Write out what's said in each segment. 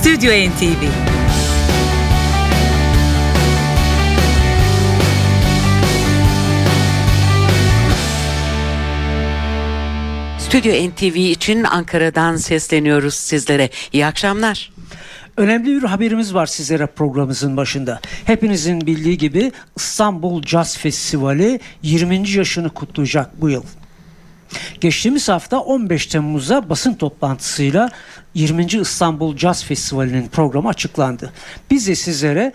Stüdyo NTV Stüdyo NTV için Ankara'dan sesleniyoruz sizlere. İyi akşamlar. Önemli bir haberimiz var sizlere programımızın başında. Hepinizin bildiği gibi İstanbul Jazz Festivali 20. yaşını kutlayacak bu yıl. Geçtiğimiz hafta 15 Temmuz'da basın toplantısıyla 20. İstanbul Jazz Festivali'nin programı açıklandı. Biz de sizlere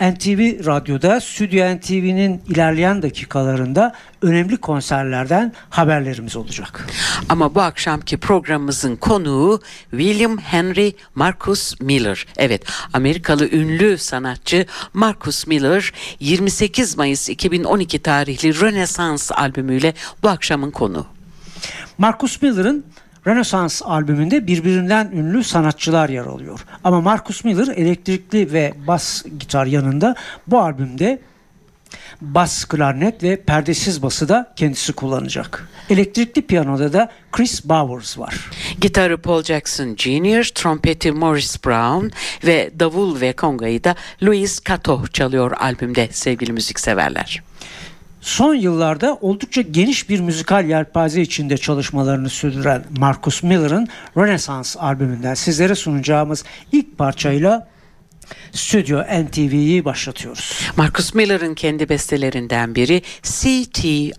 NTV Radyo'da Stüdyo NTV'nin ilerleyen dakikalarında önemli konserlerden haberlerimiz olacak. Ama bu akşamki programımızın konuğu William Henry Marcus Miller. Evet, Amerikalı ünlü sanatçı Marcus Miller 28 Mayıs 2012 tarihli Renaissance albümüyle bu akşamın konuğu. Marcus Miller'ın Renaissance albümünde birbirinden ünlü sanatçılar yer alıyor. Ama Marcus Miller elektrikli ve bas gitar yanında bu albümde bas klarnet ve perdesiz bası da kendisi kullanacak. Elektrikli piyanoda da Chris Bowers var. Gitarı Paul Jackson Jr., trompeti Morris Brown ve davul ve kongayı da Louis Cato çalıyor albümde sevgili müzikseverler son yıllarda oldukça geniş bir müzikal yelpaze içinde çalışmalarını sürdüren Marcus Miller'ın Renaissance albümünden sizlere sunacağımız ilk parçayla Stüdyo NTV'yi başlatıyoruz. Marcus Miller'ın kendi bestelerinden biri CTI.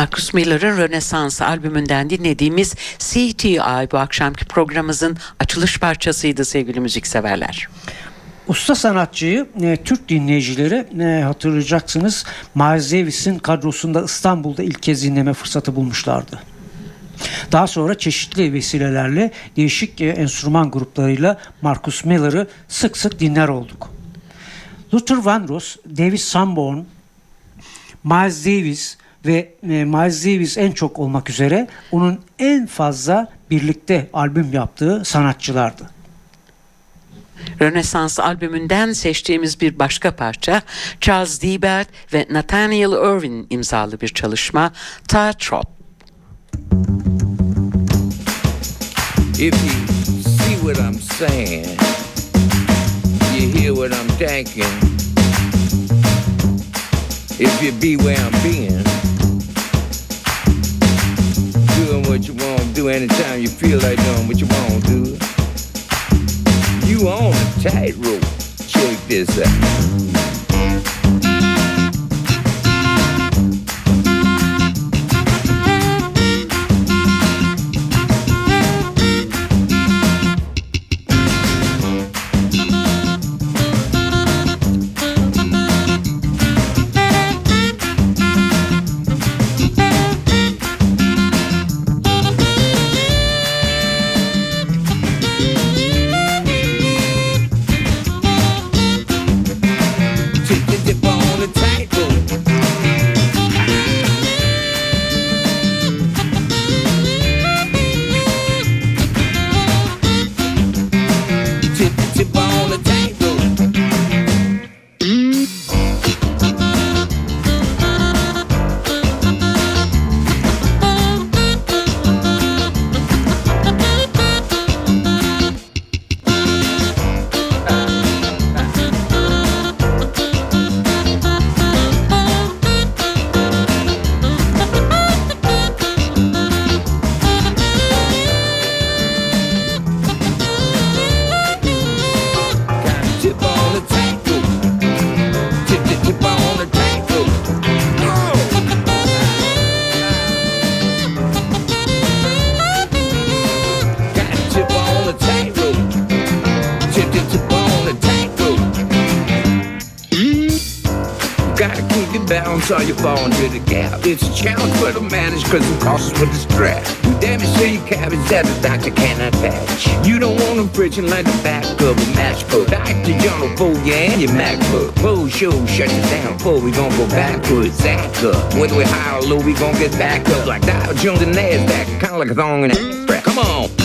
Marcus Miller'ın Rönesans albümünden dinlediğimiz CTI bu akşamki programımızın açılış parçasıydı sevgili müzikseverler. Usta sanatçıyı e, Türk dinleyicileri e, hatırlayacaksınız Miles Davis'in kadrosunda İstanbul'da ilk kez dinleme fırsatı bulmuşlardı. Daha sonra çeşitli vesilelerle değişik e, enstrüman gruplarıyla Marcus Miller'ı sık sık dinler olduk. Luther Vandross, David Sanborn, Miles Davis ve e, Miles Davis en çok olmak üzere onun en fazla birlikte albüm yaptığı sanatçılardı. Rönesans albümünden seçtiğimiz bir başka parça Charles Dibert ve Nathaniel Irwin imzalı bir çalışma Ta Trop. If you see what I'm saying, you hear what I'm thinking. If you be where I'm being, doing what you want to do anytime you feel like doing what you want to do. You on a tightrope. Check this out. Gotta keep your balance or you fall into the gap. It's a challenge for the manage cause it costs with the strap. You damage to your cabbage that the doctor cannot patch. You don't want them friction like the back of a matchbook. Dr. John for you and your MacBook. Bull show shut you down before we gon' go backwards. Act up. Whether we high or low, we gon' get back up. Like Dow Jones and NASDAQ. Kinda like a thong in a. Come on.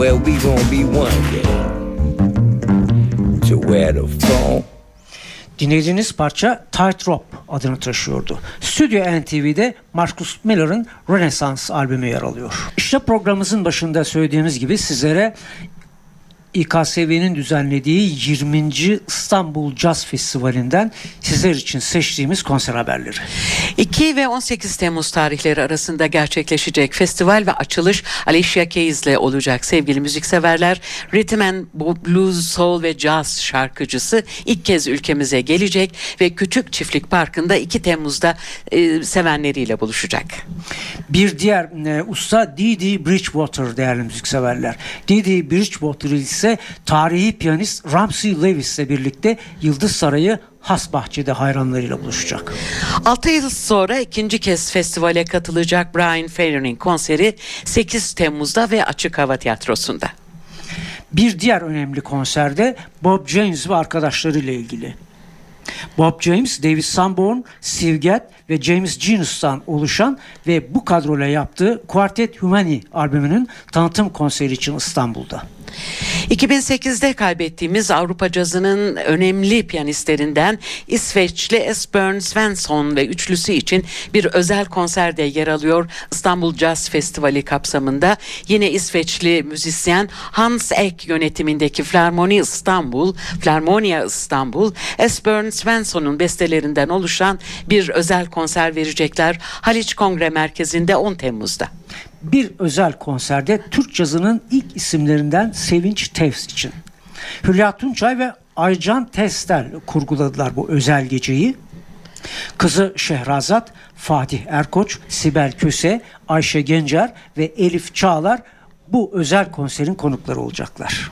Where we gonna be one day. To where the phone Dinlediğiniz parça Tightrope adını taşıyordu. Stüdyo NTV'de Marcus Miller'ın Renaissance albümü yer alıyor. İşte programımızın başında söylediğimiz gibi sizlere İKSV'nin düzenlediği 20. İstanbul Jazz Festivali'nden sizler için seçtiğimiz konser haberleri. 2 ve 18 Temmuz tarihleri arasında gerçekleşecek festival ve açılış Alicia Keys ile olacak sevgili müzikseverler. Rhythm and Blues, Soul ve Jazz şarkıcısı ilk kez ülkemize gelecek ve Küçük Çiftlik Parkı'nda 2 Temmuz'da e, sevenleriyle buluşacak. Bir diğer e, usta Didi Bridgewater değerli müzikseverler. Didi Bridgewater ise tarihi piyanist Ramsey Lewis ile birlikte Yıldız Sarayı Hasbahçe'de hayranlarıyla buluşacak. 6 yıl sonra ikinci kez festivale katılacak Brian Ferry'nin konseri 8 Temmuz'da ve Açık Hava Tiyatrosu'nda. Bir diğer önemli konserde Bob James ve arkadaşlarıyla ilgili. Bob James, David Sanborn, Gadd ve James Genus'tan oluşan ve bu kadroyla yaptığı Quartet Humani albümünün tanıtım konseri için İstanbul'da. 2008'de kaybettiğimiz Avrupa cazının önemli piyanistlerinden İsveçli Esbjörn Svensson ve üçlüsü için bir özel konserde yer alıyor. İstanbul Jazz Festivali kapsamında yine İsveçli müzisyen Hans Ek yönetimindeki Flarmoni İstanbul, Flarmonia İstanbul, Esbjörn Svensson'un bestelerinden oluşan bir özel konser verecekler Haliç Kongre Merkezi'nde 10 Temmuz'da. Bir özel konserde Türk cazının ilk isimlerinden Sevinç Tevz için. Hülya Tunçay ve Aycan Testel kurguladılar bu özel geceyi. Kızı Şehrazat, Fatih Erkoç, Sibel Köse, Ayşe Gencer ve Elif Çağlar bu özel konserin konukları olacaklar.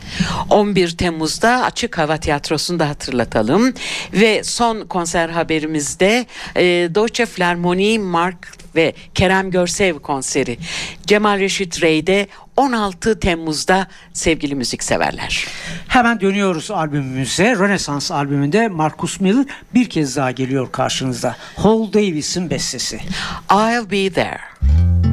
11 Temmuz'da Açık Hava Tiyatrosu'nda hatırlatalım. Ve son konser haberimizde e, Deutsche Philharmonie Mark ve Kerem Görsev konseri. Cemal Reşit Rey'de 16 Temmuz'da sevgili müzikseverler. Hemen dönüyoruz albümümüze. Rönesans albümünde Marcus Miller bir kez daha geliyor karşınızda. Hall Davis'in bestesi. I'll be there.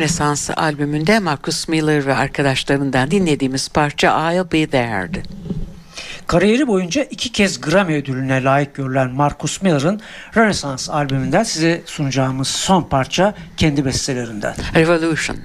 Rönesans albümünde Marcus Miller ve arkadaşlarından dinlediğimiz parça I'll Be There'di. Kariyeri boyunca iki kez Grammy ödülüne layık görülen Marcus Miller'ın Renaissance albümünden size sunacağımız son parça kendi bestelerinden. Revolution.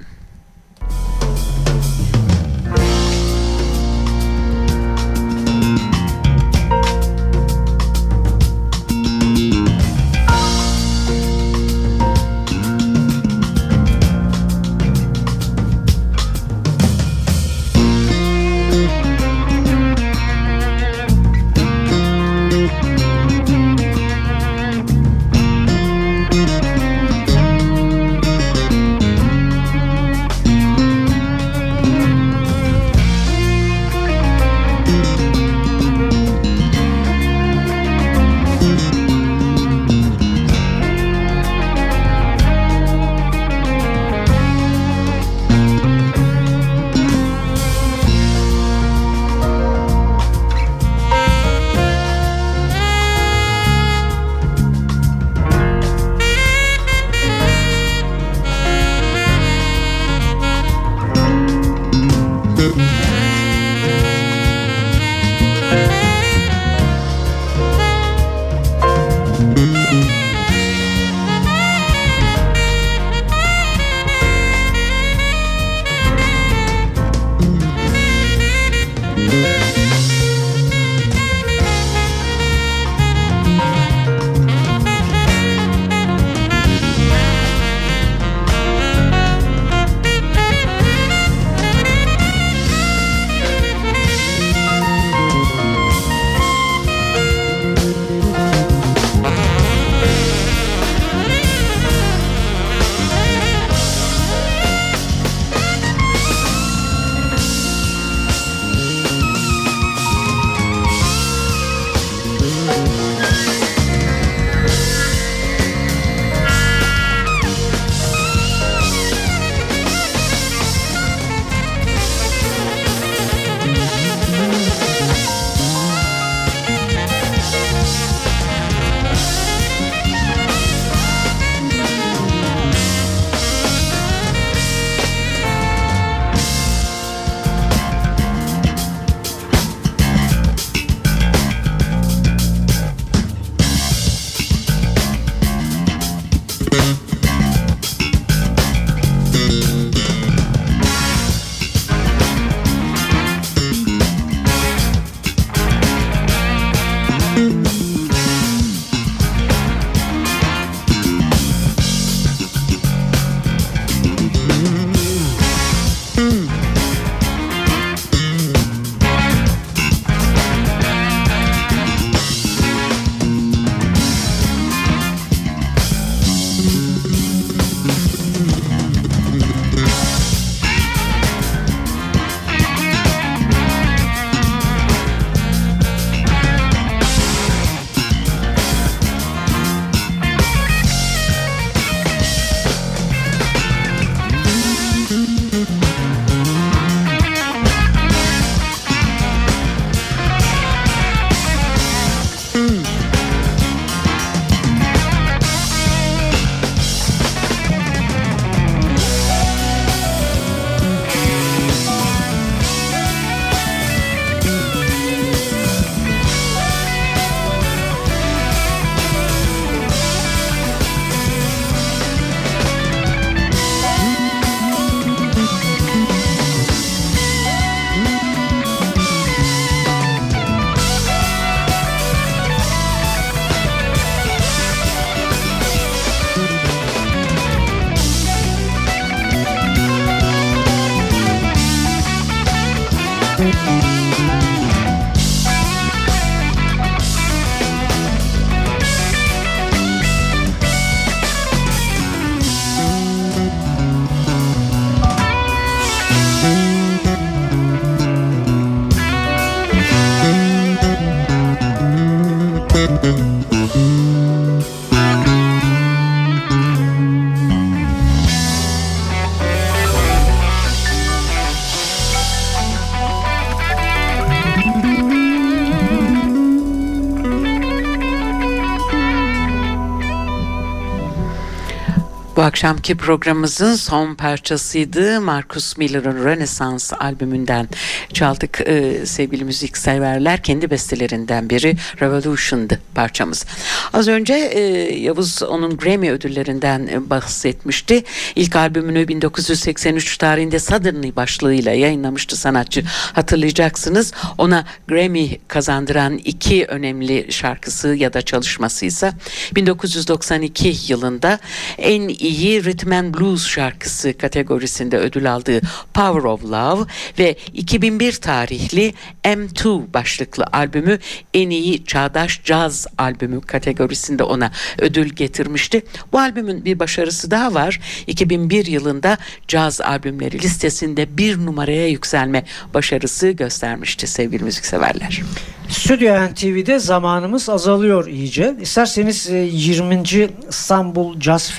Akşamki programımızın son parçasıydı. Marcus Miller'ın Renaissance albümünden çaldık ee, sevgili müzikseverler. Kendi bestelerinden biri Revolution'dı parçamız. Az önce e, Yavuz onun Grammy ödüllerinden e, bahsetmişti. İlk albümünü 1983 tarihinde Suddenly başlığıyla yayınlamıştı sanatçı. Hatırlayacaksınız. Ona Grammy kazandıran iki önemli şarkısı ya da çalışmasıysa 1992 yılında en iyi Rhythm and Blues şarkısı kategorisinde ödül aldığı Power of Love ve 2001 tarihli M2 başlıklı albümü en iyi çağdaş caz albümü kategorisinde ona ödül getirmişti. Bu albümün bir başarısı daha var. 2001 yılında caz albümleri listesinde bir numaraya yükselme başarısı göstermişti sevgili müzikseverler. Stüdyo NTV'de zamanımız azalıyor iyice. İsterseniz e, 20. İstanbul Jazz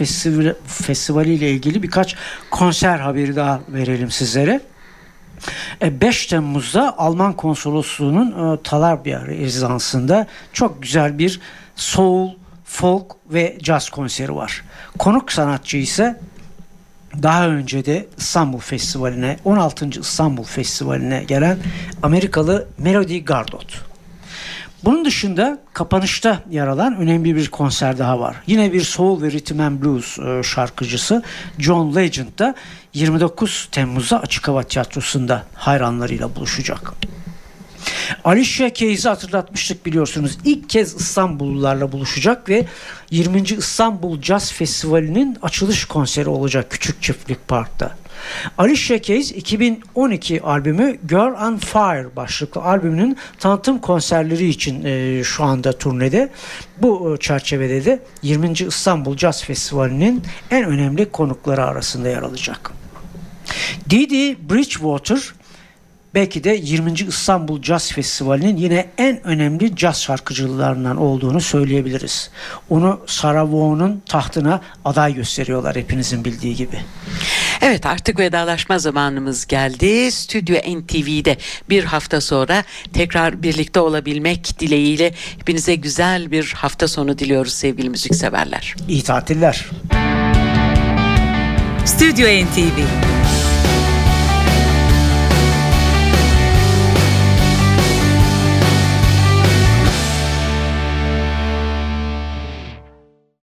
Festivali, ile ilgili birkaç konser haberi daha verelim sizlere. E, 5 Temmuz'da Alman Konsolosluğu'nun e, Talabya rezidansında çok güzel bir soul, folk ve jazz konseri var. Konuk sanatçı ise daha önce de İstanbul Festivali'ne 16. İstanbul Festivali'ne gelen Amerikalı Melody Gardot. Bunun dışında kapanışta yer alan önemli bir konser daha var. Yine bir soul ve rhythm and blues e, şarkıcısı John Legend da 29 Temmuz'da Açık Hava Tiyatrosu'nda hayranlarıyla buluşacak. Alicia Keys'i hatırlatmıştık biliyorsunuz. İlk kez İstanbullularla buluşacak ve 20. İstanbul Jazz Festivali'nin açılış konseri olacak Küçük Çiftlik Park'ta. Alicia Keys 2012 albümü Girl on Fire başlıklı albümünün tanıtım konserleri için e, şu anda turnede. Bu e, çerçevede de 20. İstanbul Jazz Festivali'nin en önemli konukları arasında yer alacak. Didi Bridgewater belki de 20. İstanbul Jazz Festivali'nin yine en önemli caz şarkıcılarından olduğunu söyleyebiliriz. Onu Sarah Vaughan'un tahtına aday gösteriyorlar hepinizin bildiği gibi. Evet artık vedalaşma zamanımız geldi. Stüdyo NTV'de bir hafta sonra tekrar birlikte olabilmek dileğiyle hepinize güzel bir hafta sonu diliyoruz sevgili müzikseverler. İyi tatiller. Stüdyo NTV